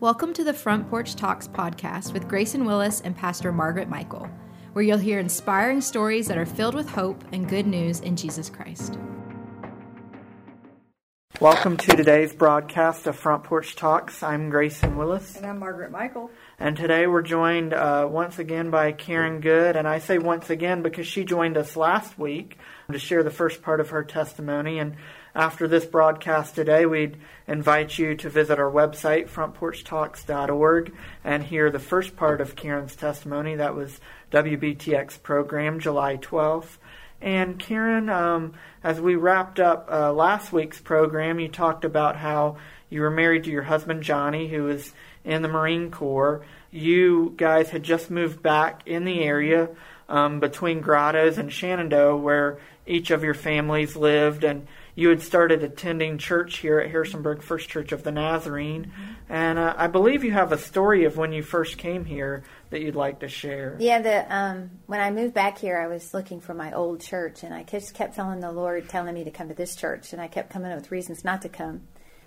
Welcome to the Front Porch Talks podcast with Grayson Willis and Pastor Margaret Michael, where you'll hear inspiring stories that are filled with hope and good news in Jesus Christ. Welcome to today's broadcast of Front Porch Talks. I'm Grayson Willis. And I'm Margaret Michael. And today we're joined uh, once again by Karen Good. And I say once again because she joined us last week to share the first part of her testimony. And after this broadcast today, we'd invite you to visit our website, frontporchtalks.org, and hear the first part of Karen's testimony. That was WBTX program, July 12th. And Karen, um, as we wrapped up uh, last week's program, you talked about how you were married to your husband Johnny, who was in the Marine Corps. You guys had just moved back in the area um, between Grottoes and Shenandoah, where each of your families lived, and you had started attending church here at Harrisonburg First Church of the Nazarene, and uh, I believe you have a story of when you first came here that you'd like to share. Yeah, the um, when I moved back here, I was looking for my old church, and I just kept telling the Lord telling me to come to this church, and I kept coming up with reasons not to come.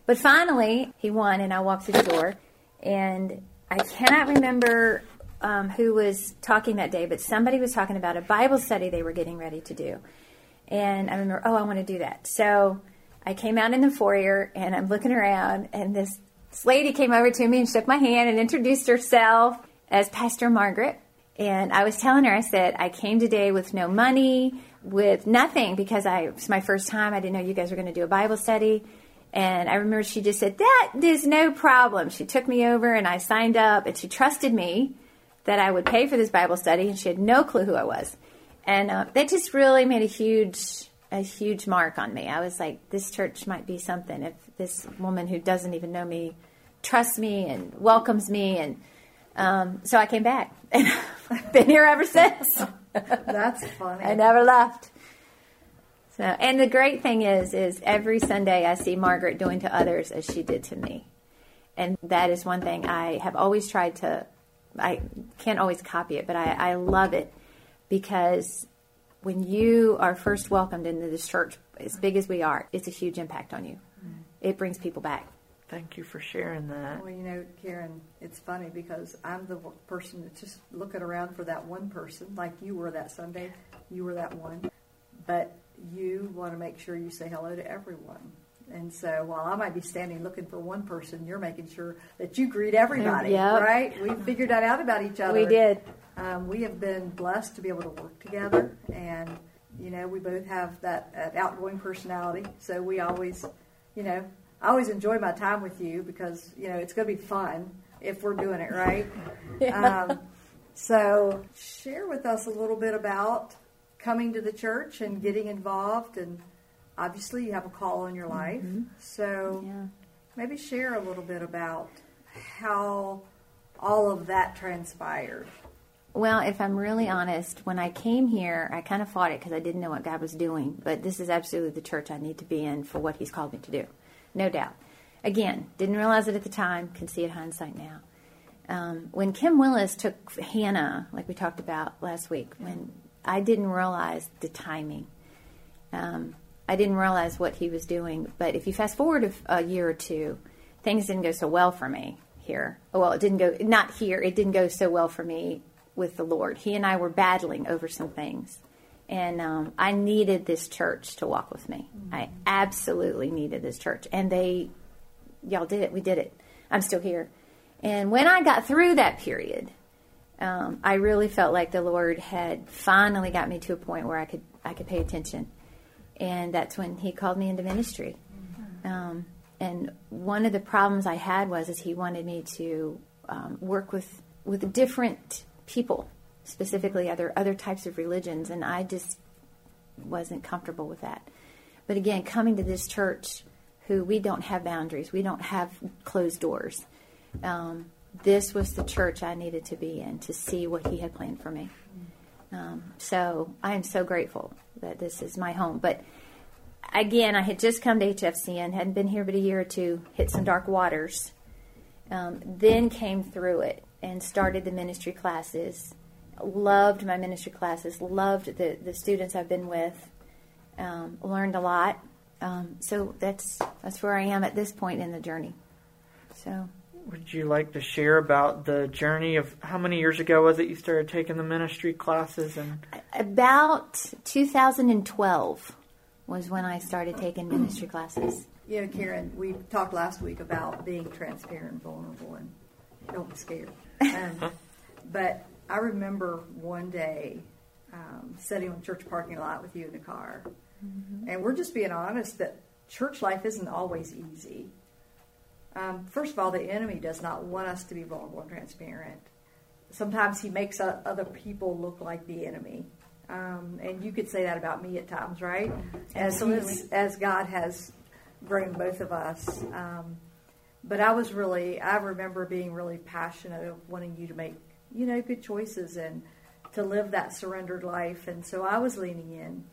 But finally, He won, and I walked through the door, and I cannot remember um, who was talking that day, but somebody was talking about a Bible study they were getting ready to do. And I remember, oh, I want to do that. So I came out in the foyer and I'm looking around, and this, this lady came over to me and shook my hand and introduced herself as Pastor Margaret. And I was telling her, I said, I came today with no money, with nothing, because I, it was my first time. I didn't know you guys were going to do a Bible study. And I remember she just said, That is no problem. She took me over and I signed up, and she trusted me that I would pay for this Bible study, and she had no clue who I was and uh, that just really made a huge a huge mark on me. I was like, this church might be something if this woman who doesn't even know me trusts me and welcomes me, and um, so I came back, and I've been here ever since. That's funny. I never left. So, and the great thing is, is every Sunday I see Margaret doing to others as she did to me, and that is one thing I have always tried to. I can't always copy it, but I, I love it because when you are first welcomed into this church, as big as we are, it's a huge impact on you. Mm-hmm. It brings people back. Thank you for sharing that. Well, you know, Karen, it's funny because I'm the person that's just looking around for that one person, like you were that Sunday. You were that one. But you want to make sure you say hello to everyone. And so while I might be standing looking for one person, you're making sure that you greet everybody, yep. right? We figured that out about each other. We did. Um, we have been blessed to be able to work together, and you know, we both have that, that outgoing personality. So we always, you know, I always enjoy my time with you because you know it's going to be fun if we're doing it right. yeah. um, so share with us a little bit about coming to the church and getting involved and obviously you have a call in your life. Mm-hmm. So yeah. maybe share a little bit about how all of that transpired. Well, if I'm really honest, when I came here, I kind of fought it because I didn't know what God was doing. But this is absolutely the church I need to be in for what He's called me to do, no doubt. Again, didn't realize it at the time, can see it hindsight now. Um, when Kim Willis took Hannah, like we talked about last week, when I didn't realize the timing. Um, I didn't realize what he was doing. But if you fast forward a, a year or two, things didn't go so well for me here. Well, it didn't go, not here, it didn't go so well for me with the Lord. He and I were battling over some things. And um, I needed this church to walk with me. Mm-hmm. I absolutely needed this church. And they, y'all did it. We did it. I'm still here. And when I got through that period, um, I really felt like the Lord had finally got me to a point where I could I could pay attention, and that's when He called me into ministry. Um, and one of the problems I had was is He wanted me to um, work with with different people, specifically other other types of religions, and I just wasn't comfortable with that. But again, coming to this church, who we don't have boundaries, we don't have closed doors. Um, this was the church I needed to be in to see what He had planned for me. Um, so I am so grateful that this is my home. But again, I had just come to HFCN, hadn't been here but a year or two, hit some dark waters. Um, then came through it and started the ministry classes. Loved my ministry classes. Loved the the students I've been with. Um, learned a lot. Um, so that's that's where I am at this point in the journey. So would you like to share about the journey of how many years ago was it you started taking the ministry classes and About 2012 was when I started taking ministry classes. You know, Karen, we talked last week about being transparent and vulnerable, and don't be scared. Um, but I remember one day um, sitting on the church parking lot with you in the car, and we're just being honest that church life isn't always easy. Um, first of all, the enemy does not want us to be vulnerable and transparent. Sometimes he makes other people look like the enemy. Um, and you could say that about me at times, right? As, as God has grown both of us. Um, but I was really, I remember being really passionate of wanting you to make, you know, good choices and to live that surrendered life. And so I was leaning in.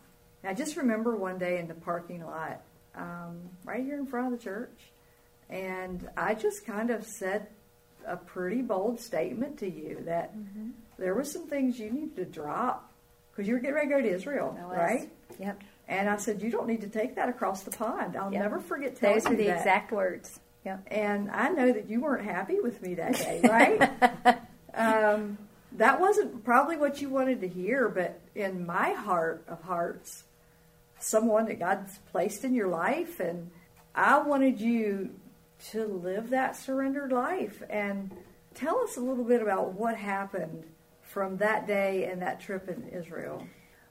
And I just remember one day in the parking lot, um, right here in front of the church, and I just kind of said a pretty bold statement to you that there were some things you needed to drop because you were getting ready to go to Israel, right? Yep. And I said, you don't need to take that across the pond. I'll Yep. never forget telling Those were you the that. exact words. Yep. And I know that you weren't happy with me that day, right? um, that wasn't probably what you wanted to hear, but in my heart of hearts, someone that God's placed in your life, and I wanted you to live that surrendered life. And tell us a little bit about what happened from that day and that trip in Israel.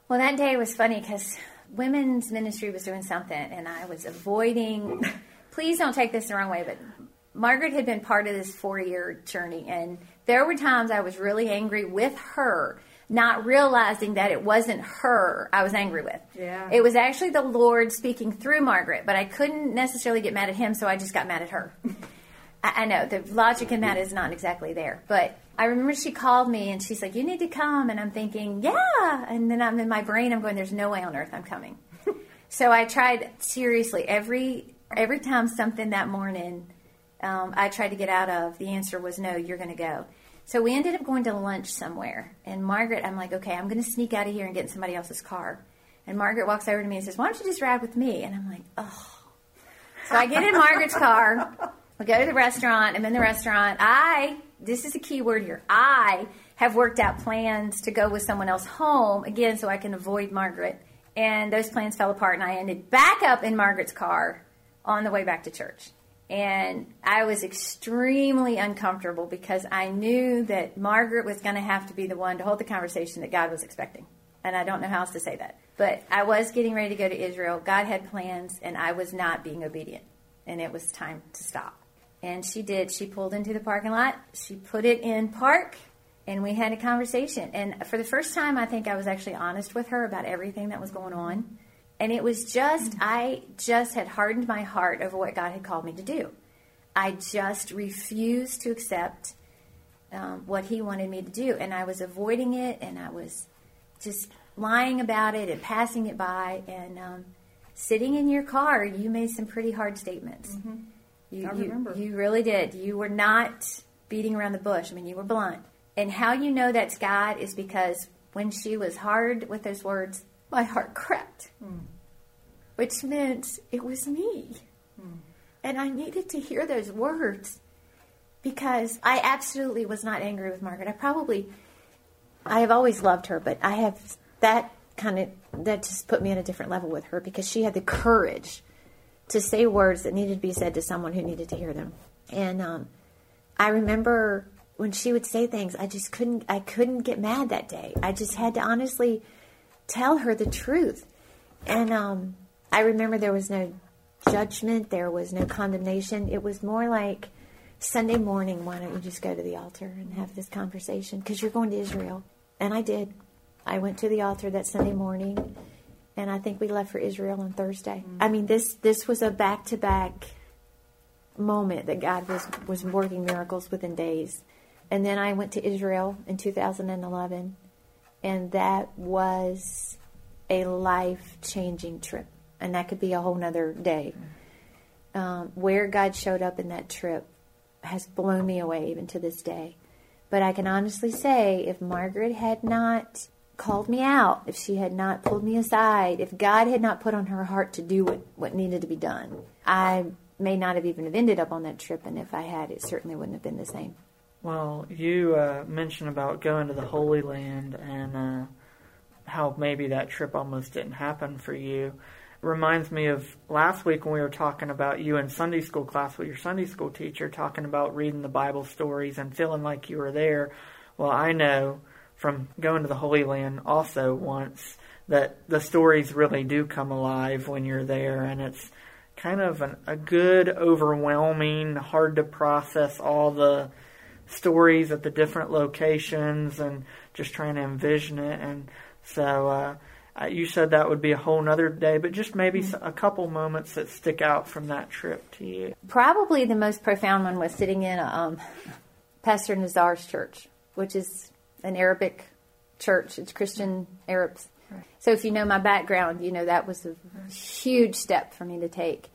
Well, that day was funny because women's ministry was doing something, and I was avoiding. please don't take this the wrong way, but Margaret had been part of this four year journey, and there were times I was really angry with her, not realizing that it wasn't her I was angry with. Yeah. It was actually the Lord speaking through Margaret, but I couldn't necessarily get mad at him, so I just got mad at her. I, I know the logic in that is not exactly there, but I remember she called me and she's like, "You need to come," and I'm thinking, "Yeah," and then I'm in my brain, I'm going, "There's no way on earth I'm coming." so I tried seriously every every time something that morning um, I tried to get out of. The answer was no. You're going to go. So we ended up going to lunch somewhere, and Margaret, I'm like, "Okay, I'm going to sneak out of here and get in somebody else's car." And Margaret walks over to me and says, "Why don't you just ride with me?" And I'm like, "Oh." So I get in Margaret's car. We go to the restaurant. I'm in the restaurant. I, this is a key word here, I have worked out plans to go with someone else home, again, so I can avoid Margaret. And those plans fell apart, and I ended back up in Margaret's car on the way back to church. And I was extremely uncomfortable because I knew that Margaret was going to have to be the one to hold the conversation that God was expecting. And I don't know how else to say that. But I was getting ready to go to Israel. God had plans, and I was not being obedient. And it was time to stop. And she did. She pulled into the parking lot. She put it in park, and we had a conversation. And for the first time, I think I was actually honest with her about everything that was going on. And it was just, I just had hardened my heart over what God had called me to do. I just refused to accept um, what He wanted me to do. And I was avoiding it, and I was just lying about it and passing it by. And um, sitting in your car, you made some pretty hard statements. You, I you- remember. You, really did. You were not beating around the bush. I mean, you were blunt. And how you know that's God is because when she was hard with those words, my heart cracked, which meant it was me. And I needed to hear those words because I absolutely was not angry with Margaret. I probably, I have always loved her, but I have that kind of, that just put me on a different level with her because she had the courage to say words that needed to be said to someone who needed to hear them. And um, I remember when she would say things, I just couldn't, I couldn't get mad that day. I just had to honestly tell her the truth. And um, I remember there was no judgment, there was no condemnation. It was more like Sunday morning, why don't you just go to the altar and have this conversation? Because you're going to Israel. And I did. I went to the altar that Sunday morning, and I think we left for Israel on Thursday. I mean, this this was a back to back moment that God was was working miracles within days. And then I went to Israel in 2011, and that was a life changing trip. And that could be a whole nother day. Um, where God showed up in that trip has blown me away even to this day. But I can honestly say if Margaret had not called me out, if she had not pulled me aside, if God had not put on her heart to do what, what needed to be done, I may not have even have ended up on that trip, and if I had, it certainly wouldn't have been the same. Well, you uh, mentioned about going to the Holy Land and uh, how maybe that trip almost didn't happen for you. Reminds me of last week when we were talking about you in Sunday school class with your Sunday school teacher, talking about reading the Bible stories and feeling like you were there. Well, I know from going to the Holy Land also once that the stories really do come alive when you're there, and it's kind of an, a good, overwhelming, hard to process all the stories at the different locations and just trying to envision it. And so uh, you said that would be a whole nother day, but just maybe mm-hmm. a couple moments that stick out from that trip to you. Probably the most profound one was sitting in um, Pastor Nazar's church, which is an Arabic church. It's Christian Arabs. So if you know my background, you know that was a huge step for me to take.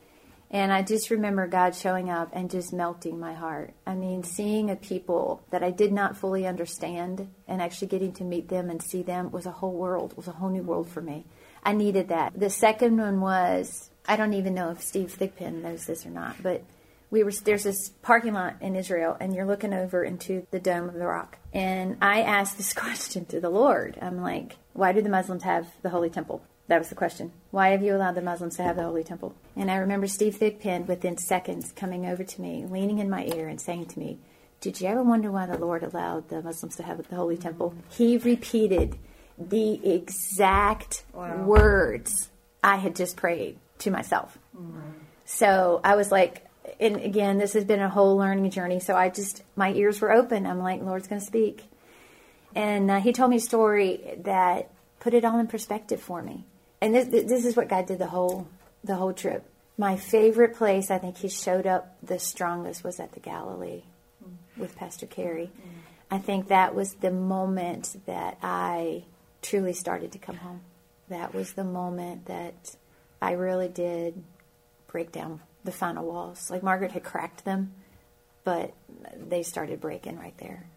And I just remember God showing up and just melting my heart. I mean, seeing a people that I did not fully understand and actually getting to meet them and see them was a whole world, was a whole new world for me. I needed that. The second one was I don't even know if Steve Thigpen knows this or not, but we were there's this parking lot in Israel and you're looking over into the dome of the rock. And I asked this question to the Lord. I'm like, why do the Muslims have the holy temple? That was the question. Why have you allowed the Muslims to have the Holy Temple? And I remember Steve Thigpen within seconds coming over to me, leaning in my ear and saying to me, Did you ever wonder why the Lord allowed the Muslims to have the Holy Temple? He repeated the exact wow. words I had just prayed to myself. Mm-hmm. So I was like, and again, this has been a whole learning journey. So I just, my ears were open. I'm like, Lord's going to speak. And uh, he told me a story that put it all in perspective for me and this, this is what God did the whole the whole trip. My favorite place, I think he showed up the strongest, was at the Galilee with Pastor Carey. I think that was the moment that I truly started to come home. That was the moment that I really did break down the final walls. Like Margaret had cracked them, but they started breaking right there.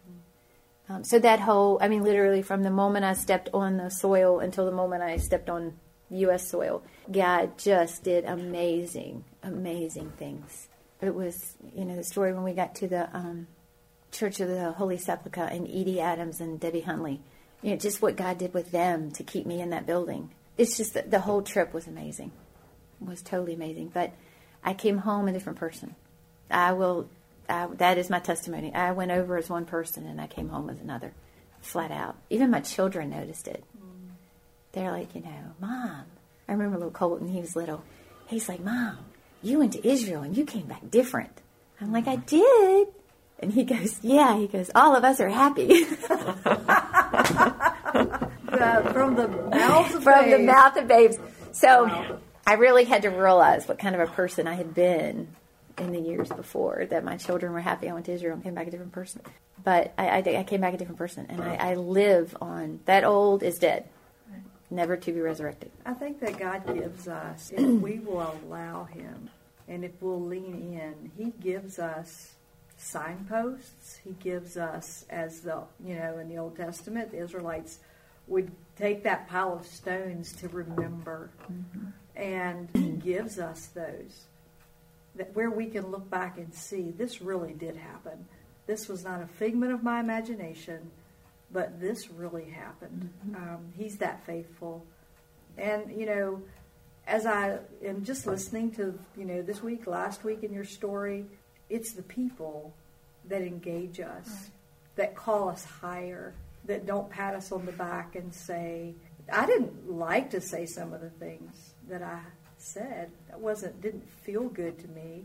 Um, so that whole, I mean, literally from the moment I stepped on the soil until the moment I stepped on U.S. soil. God just did amazing, amazing things. It was, you know, the story when we got to the um, Church of the Holy Sepulchre and Edie Adams and Debbie Huntley. You know, just what God did with them to keep me in that building. It's just the whole trip was amazing. It was totally amazing. But I came home a different person. I will. I, that is my testimony. I went over as one person and I came home as another, flat out. Even my children noticed it they're like, you know, Mom. I remember little Colton, he was little. He's like, Mom, you went to Israel and you came back different. I'm like, I did. And he goes, Yeah. He goes, All of us are happy. from the mouth of from babes. the mouth of babes. So wow. I really had to realize what kind of a person I had been in the years before. That my children were happy. I went to Israel and came back a different person. But I, I, I came back a different person, and I, I live on that old is dead never to be resurrected. I think that God gives us, if we will allow Him and if we'll lean in, He gives us signposts. He gives us, as the, you know, in the Old Testament, the Israelites would take that pile of stones to remember. Mm-hmm. And He gives us those that where we can look back and see this really did happen. This was not a figment of my imagination but this really happened. Mm-hmm. Um, he's that faithful. And, you know, as I am just listening to, you know, this week, last week in your story, it's the people that engage us, right. that call us higher, that don't pat us on the back and say, I didn't like to say some of the things that I said. That wasn't didn't feel good to me.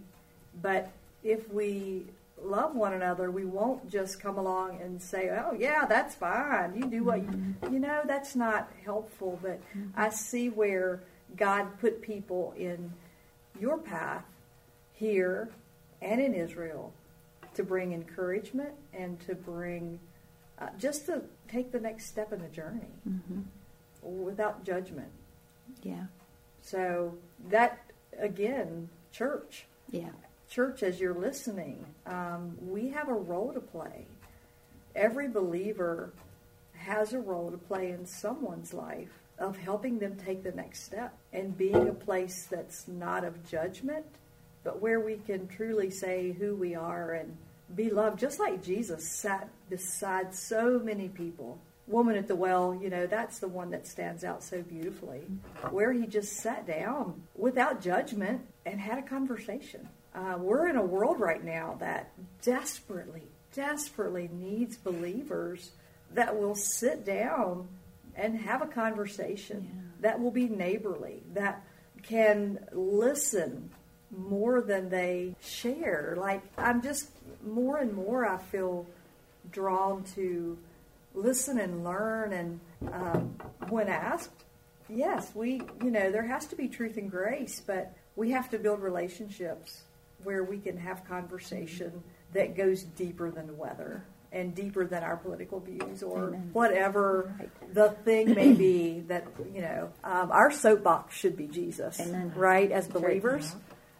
But if we love one another, we won't just come along and say, "Oh yeah, that's fine. You do what mm-hmm. you." You know, that's not helpful. But mm-hmm. I see where God put people in your path here and in Israel to bring encouragement and to bring uh, just to take the next step in the journey mm-hmm. without judgment. Yeah. So that again, church. Yeah church, as you're listening, um, we have a role to play. Every believer has a role to play in someone's life of helping them take the next step and being a place that's not of judgment, but where we can truly say who we are and be loved, just like Jesus sat beside so many people. Woman at the well, you know, that's the one that stands out so beautifully, where he just sat down without judgment and had a conversation. Uh, we're in a world right now that desperately, desperately needs believers that will sit down and have a conversation yeah. that will be neighborly, that can listen more than they share. Like, I'm just more and more, I feel drawn to listen and learn. And um, when asked, yes, we, you know, there has to be truth and grace, but we have to build relationships where we can have conversation that goes deeper than the weather and deeper than our political views or Amen. whatever right. the thing may be that you know um, our soapbox should be jesus Amen. right as believers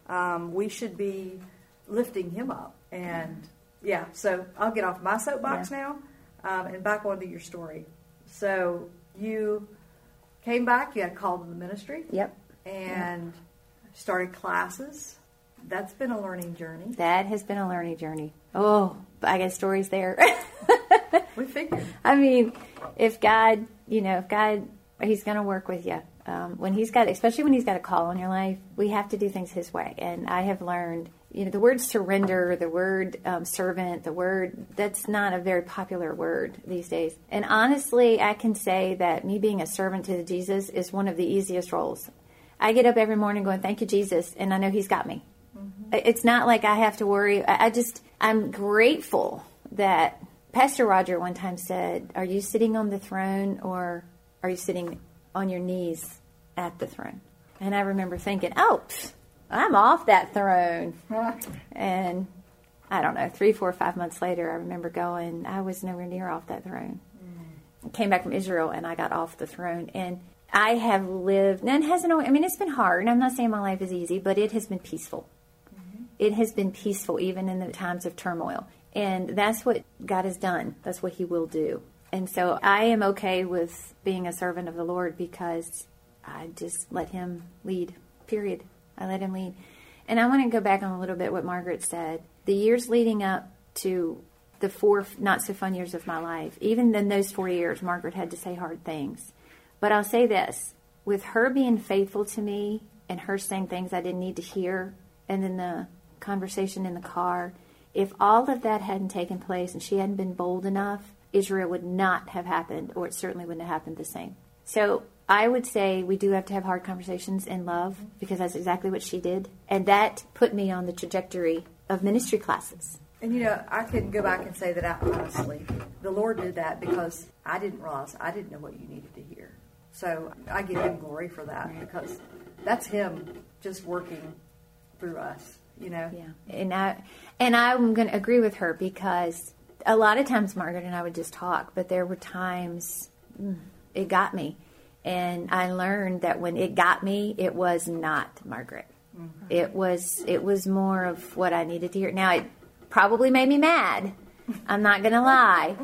um, we should be lifting him up and yeah so i'll get off my soapbox yeah. now um, and back onto your story so you came back you had called to the ministry yep and yep. started classes that's been a learning journey that has been a learning journey oh I got stories there. we figured. I mean, if God, you know, if God, He's going to work with you. Um, when He's got, especially when He's got a call on your life, we have to do things His way. And I have learned, you know, the word surrender, the word um, servant, the word that's not a very popular word these days. And honestly, I can say that me being a servant to Jesus is one of the easiest roles. I get up every morning going, "Thank you, Jesus," and I know He's got me. It's not like I have to worry. I just I'm grateful that Pastor Roger one time said, Are you sitting on the throne or are you sitting on your knees at the throne? And I remember thinking, Oh, I'm off that throne. and I don't know, three, four, five months later, I remember going, I was nowhere near off that throne. I came back from Israel and I got off the throne. And I have lived, and it hasn't, I mean, it's been hard. And I'm not saying my life is easy, but it has been peaceful it has been peaceful even in the times of turmoil. And that's what God has done. That's what He will do. And so I am okay with being a servant of the Lord because I just let Him lead, period. I let Him lead. And I want to go back on a little bit what Margaret said. The years leading up to the four not so fun years of my life, even in those four years, Margaret had to say hard things. But I'll say this with her being faithful to me and her saying things I didn't need to hear, and then the conversation in the car, if all of that hadn't taken place and she hadn't been bold enough, Israel would not have happened, or it certainly wouldn't have happened the same. So I would say we do have to have hard conversations in love because that's exactly what she did. And that put me on the trajectory of ministry classes. And you know, I can go back and say that honestly, the Lord did that because I didn't realize I didn't know what you needed to hear. So I give Him glory for that because that's Him just working through us you know. Yeah, and I and I'm going to agree with her because a lot of times Margaret and I would just talk, but there were times mm, it got me, and I learned that when it got me, it was not Margaret. Mm-hmm. It was it was more of what I needed to hear. Now it probably made me mad. I'm not going to lie.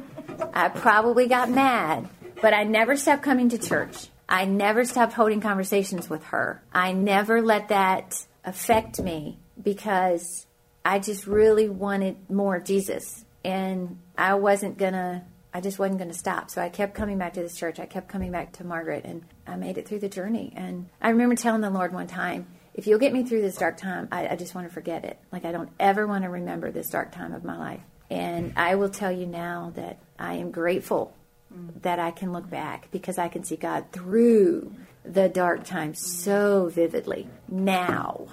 I probably got mad, but I never stopped coming to church. I never stopped holding conversations with her. I never let that affect me because I just really wanted more of Jesus. And I wasn't going to, I just wasn't going to stop. So I kept coming back to this church. I kept coming back to Margaret, and I made it through the journey. And I remember telling the Lord one time, if you'll get me through this dark time, I, I just want to forget it. Like, I don't ever want to remember this dark time of my life. And I will tell you now that I am grateful mm. that I can look back because I can see God through the dark times so vividly now.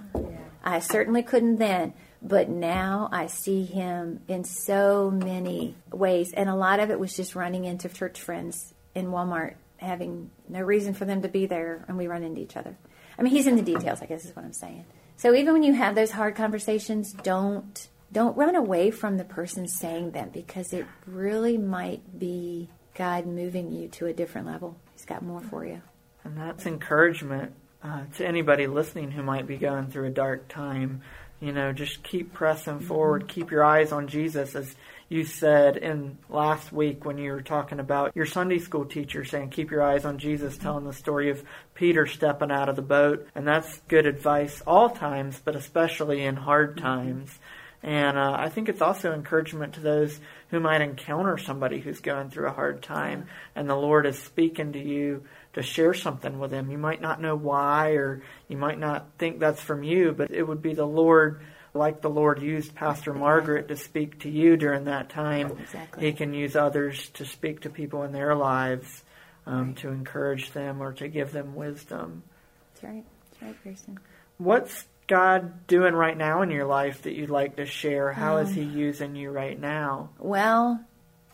I certainly couldn't then, but now I see him in so many ways. And a lot of it was just running into church friends in Walmart, having no reason for them to be there, and we run into each other. I mean, he's in the details, I guess is what I'm saying. So even when you have those hard conversations, don't don't run away from the person saying them because it really might be God moving you to a different level. He's got more for you. And that's encouragement uh, to anybody listening who might be going through a dark time, you know, just keep pressing forward. Keep your eyes on Jesus, as you said in last week when you were talking about your Sunday school teacher saying, keep your eyes on Jesus, telling the story of Peter stepping out of the boat. And that's good advice all times, but especially in hard times. And uh, I think it's also encouragement to those who might encounter somebody who's going through a hard time and the Lord is speaking to you to share something with them. You might not know why or you might not think that's from you, but it would be the Lord, like the Lord used Pastor Margaret to speak to you during that time. Exactly. He can use others to speak to people in their lives um, to encourage them or to give them wisdom. That's right. That's right, Grayson. What's God doing right now in your life that you'd like to share? How is He Um, using you right now? Well,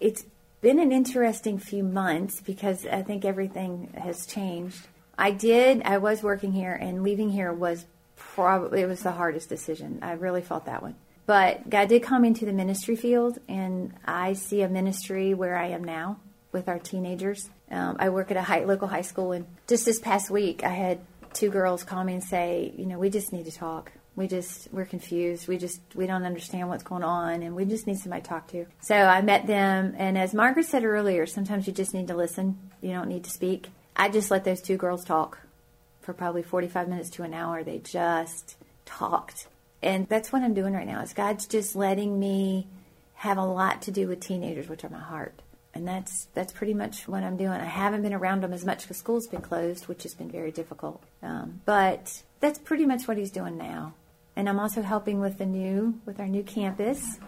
it's been an interesting few months because I think everything has changed. I did, I was working here, and leaving here was probably, it was the hardest decision. I really felt that one. But God did come into the ministry field, and I see a ministry where I am now with our teenagers. Um, I work at a high, local high school, and just this past week, I had two girls call me and say, you know, we just need to talk. We just we're confused. We just we don't understand what's going on, and we just need somebody to talk to. So I met them, and as Margaret said earlier, sometimes you just need to listen. You don't need to speak. I just let those two girls talk for probably forty-five minutes to an hour. They just talked, and that's what I'm doing right now. Is God's just letting me have a lot to do with teenagers, which are my heart and that's that's pretty much what I'm doing. I haven't been around them as much because school's been closed, which has been very difficult. Um, but that's pretty much what he's doing now. And I'm also helping with the new with our new campus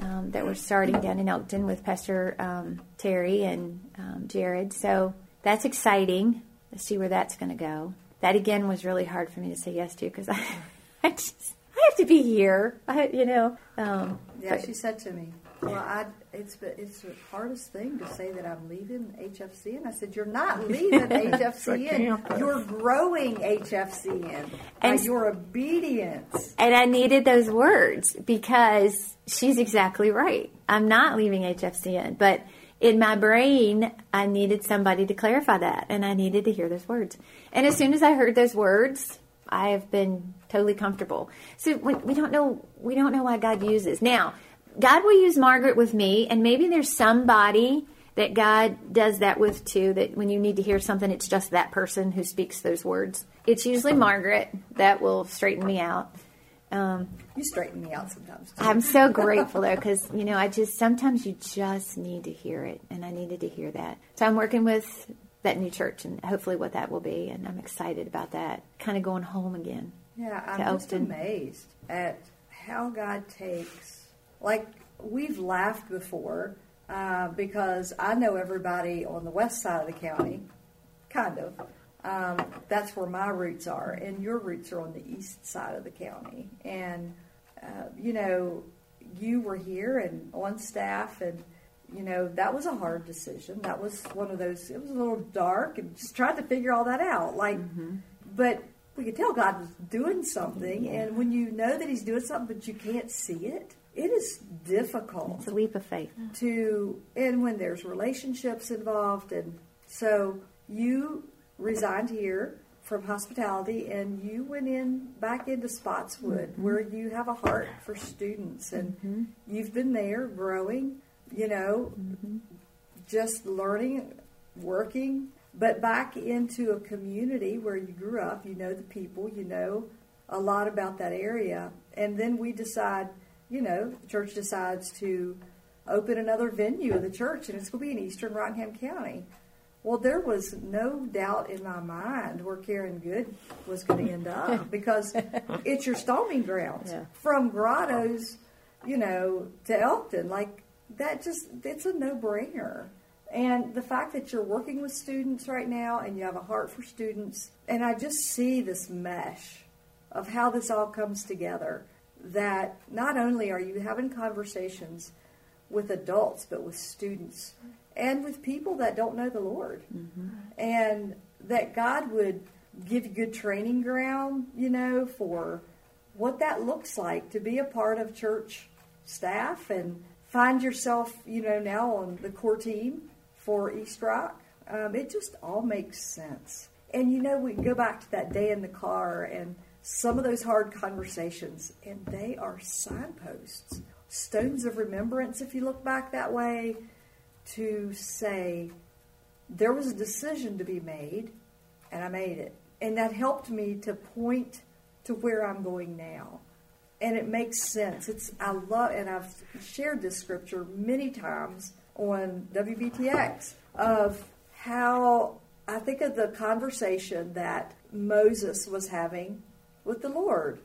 um, that we're starting down in Elkton with Pastor um, Terry and um, Jared. So that's exciting. Let's see where that's going to go. That again was really hard for me to say yes to because I, I just I have to be here. I, you know. Um, Yeah, but- she said to me, "Well, I it's the- it's the hardest thing to say that I'm leaving HFC." And I said, "You're not leaving HFCN. You're growing HFCN by And- your obedience." And I needed those words because she's exactly right. I'm not leaving HFCN, but in my brain, I needed somebody to clarify that, and I needed to hear those words. And as soon as I heard those words, I have been totally comfortable. So we, we don't know we don't know why God uses now. God will use Margaret with me, and maybe there's somebody that God does that with too. That when you need to hear something, it's just that person who speaks those words. It's usually Margaret that will straighten me out. Um, You straighten me out sometimes. Too. I'm so grateful though, because you know, I just sometimes you just need to hear it, and I needed to hear that. So I'm working with that new church, and hopefully what that will be, and I'm excited about that. Kind of going home again. Yeah, I'm just amazed at how God takes. Like we've laughed before uh, because I know everybody on the west side of the county, kind of. Um, that's where my roots are, and your roots are on the east side of the county. And uh, you know, you were here and on staff, and you know that was a hard decision. That was one of those. It was a little dark, and just trying to figure all that out. Like, but we could tell God was doing something, and when you know that He's doing something, but you can't see it, it is difficult It's a leap of faith. to and when there's relationships involved and so you resigned here from hospitality and you went in back into Spotswood mm-hmm. where you have a heart for students and mm-hmm. you've been there growing you know mm-hmm. just learning working but back into a community where you grew up you know the people you know a lot about that area and then we decide you know the church decides to open another venue of the church and it's going to be in eastern rockingham county. Well there was no doubt in my mind where karen good was going to end up because it's your stomping grounds. Yeah. from Grottoes you know to elkton like that just it's a no-brainer. And the fact that you're working with students right now and you have a heart for students and i just see this mesh of how this all comes together that not only are you having conversations with adults but with students and with people that don't know the lord. And that god would give you good training ground you know for what that looks like to be a part of church staff and find yourself you know now on the core team for east rock. Um, it just all makes sense. And you know we go back to that day in the car and some of those hard conversations, and they are signposts, stones of remembrance, if you look back that way, to say, there was a decision to be made, and I made it. And that helped me to point to where I'm going now. And it makes sense. It's I love and I've shared this scripture many times on WBTX of how I think of the conversation that Moses was having with the Lord.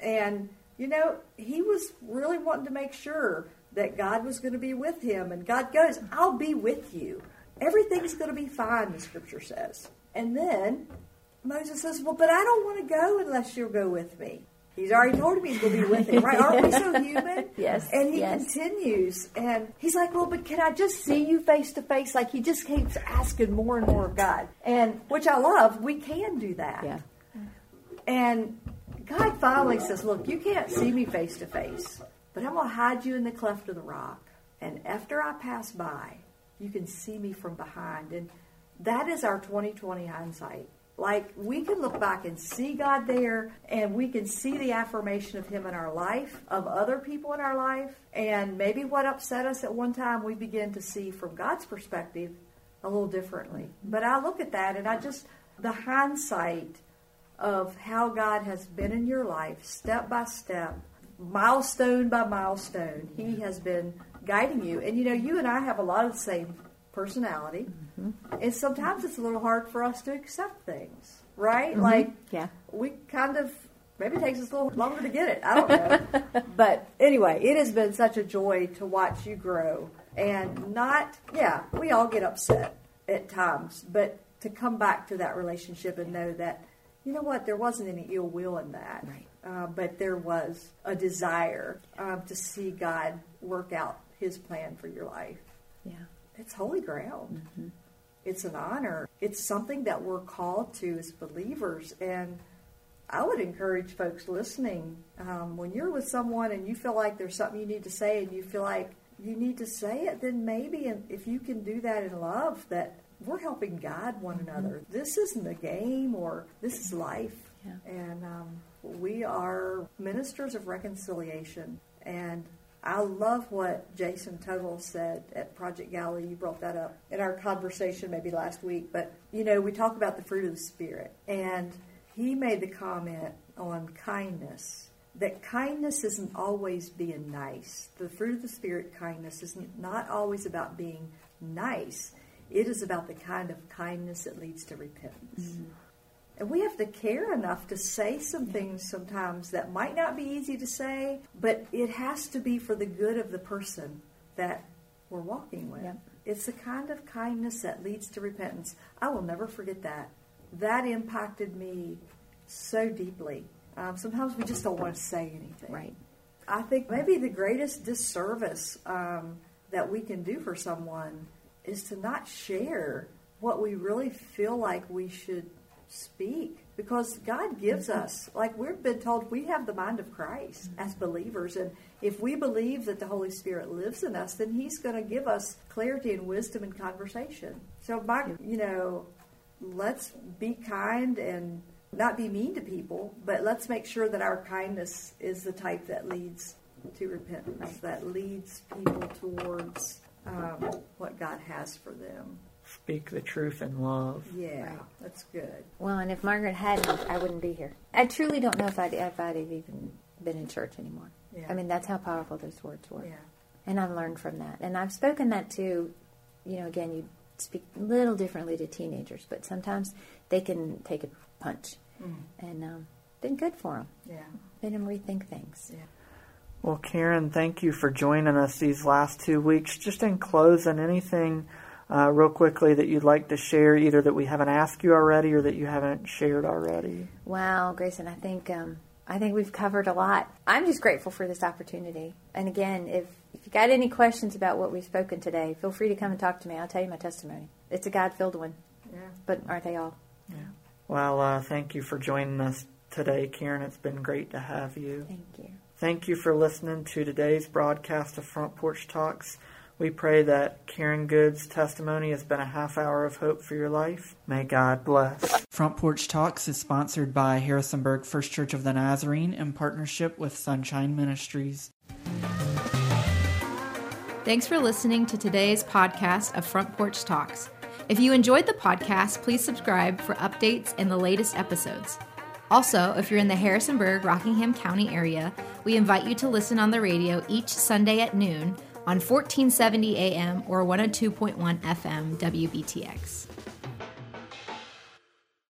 And, you know, he was really wanting to make sure that God was going to be with him. And God goes, I'll be with you. Everything's going to be fine, the scripture says. And then Moses says, Well, but I don't want to go unless you'll go with me. He's already told me he's going to be with him, right? Aren't we so human? Yes. And he yes. continues, and he's like, "Well, but can I just see you face to face?" Like he just keeps asking more and more of God, and which I love. We can do that. Yeah. And God finally says, "Look, you can't see me face to face, but I'm going to hide you in the cleft of the rock, and after I pass by, you can see me from behind." And that is our 2020 hindsight. Like we can look back and see God there, and we can see the affirmation of Him in our life, of other people in our life, and maybe what upset us at one time, we begin to see from God's perspective a little differently. But I look at that, and I just the hindsight of how God has been in your life, step by step, milestone by milestone. He has been guiding you, and you know, you and I have a lot of the same personality. Mm-hmm. And sometimes it's a little hard for us to accept things, right? Mm-hmm. Like, Yeah. we kind of, maybe it takes us a little longer to get it. I don't know. but anyway, it has been such a joy to watch you grow and not, yeah, we all get upset at times, but to come back to that relationship and know that, you know what, there wasn't any ill will in that. Right. Uh, but there was a desire um, to see God work out his plan for your life Yeah. it's holy ground. It's an honor. It's something that we're called to as believers. And I would encourage folks listening um, when you're with someone and you feel like there's something you need to say and you feel like you need to say it, then maybe and if you can do that in love, that we're helping guide one another. This isn't a game or this is life. Yeah. And um, we are ministers of reconciliation. And I love what Jason Total said at Project Galilee. You brought that up in our conversation maybe last week. But, you know, we talk about the fruit of the Spirit. And he made the comment on kindness that kindness isn't always being nice. The fruit of the Spirit, kindness, is not always about being nice, it is about the kind of kindness that leads to repentance. And we have to care enough to say some things sometimes that might not be easy to say, but it has to be for the good of the person that we're walking with. Yep. It's the kind of kindness that leads to repentance. I will never forget that. That impacted me so deeply. Um, sometimes we just don't want to say anything. Right. I think maybe the greatest disservice um, that we can do for someone is to not share what we really feel like we should speak because God gives mm-hmm. us, like we've been told, we have the mind of Christ mm-hmm. as believers. And if we believe that the Holy Spirit lives in us, then He's going to give us clarity and wisdom in conversation. So, my, you know, let's be kind and not be mean to people, but let's make sure that our kindness is the type that leads to repentance, that leads people towards um, what God has for them. Speak the truth in love. Yeah, Right. that's good. Well, and if Margaret hadn't, I wouldn't be here. I truly don't know if I'd, if I'd have even been in church anymore. Yeah. I mean, that's how powerful those words were. Yeah. And I've learned from that. And I've spoken that to, you know, again, you speak a little differently to teenagers, but sometimes they can take a punch. And um, been good for them. Yeah. Made them rethink things. Yeah. Well, Karen, thank you for joining us these last two weeks. Just in closing, anything uh, real quickly that you'd like to share, either that we haven't asked you already or that you haven't shared already? Wow, Grayson, I think um, I think we've covered a lot. I'm just grateful for this opportunity. And again, if if you got any questions about what we've spoken today, feel free to come and talk to me. I'll tell you my testimony. It's a God-filled one, Yeah. but aren't they all? Yeah. Well, uh, thank you for joining us today, Karen. It's been great to have you. Thank you. Thank you for listening to today's broadcast of Front Porch Talks. We pray that Karen Good's testimony has been a half hour of hope for your life. May God bless. Front Porch Talks is sponsored by Harrisonburg First Church of the Nazarene in partnership with Sunshine Ministries. Thanks for listening to today's podcast of Front Porch Talks. If you enjoyed the podcast, please subscribe for updates and the latest episodes. Also, if you're in the Harrisonburg, Rockingham County area, we invite you to listen on the radio each Sunday at noon on 1470 AM or 102.1 FM WBTX.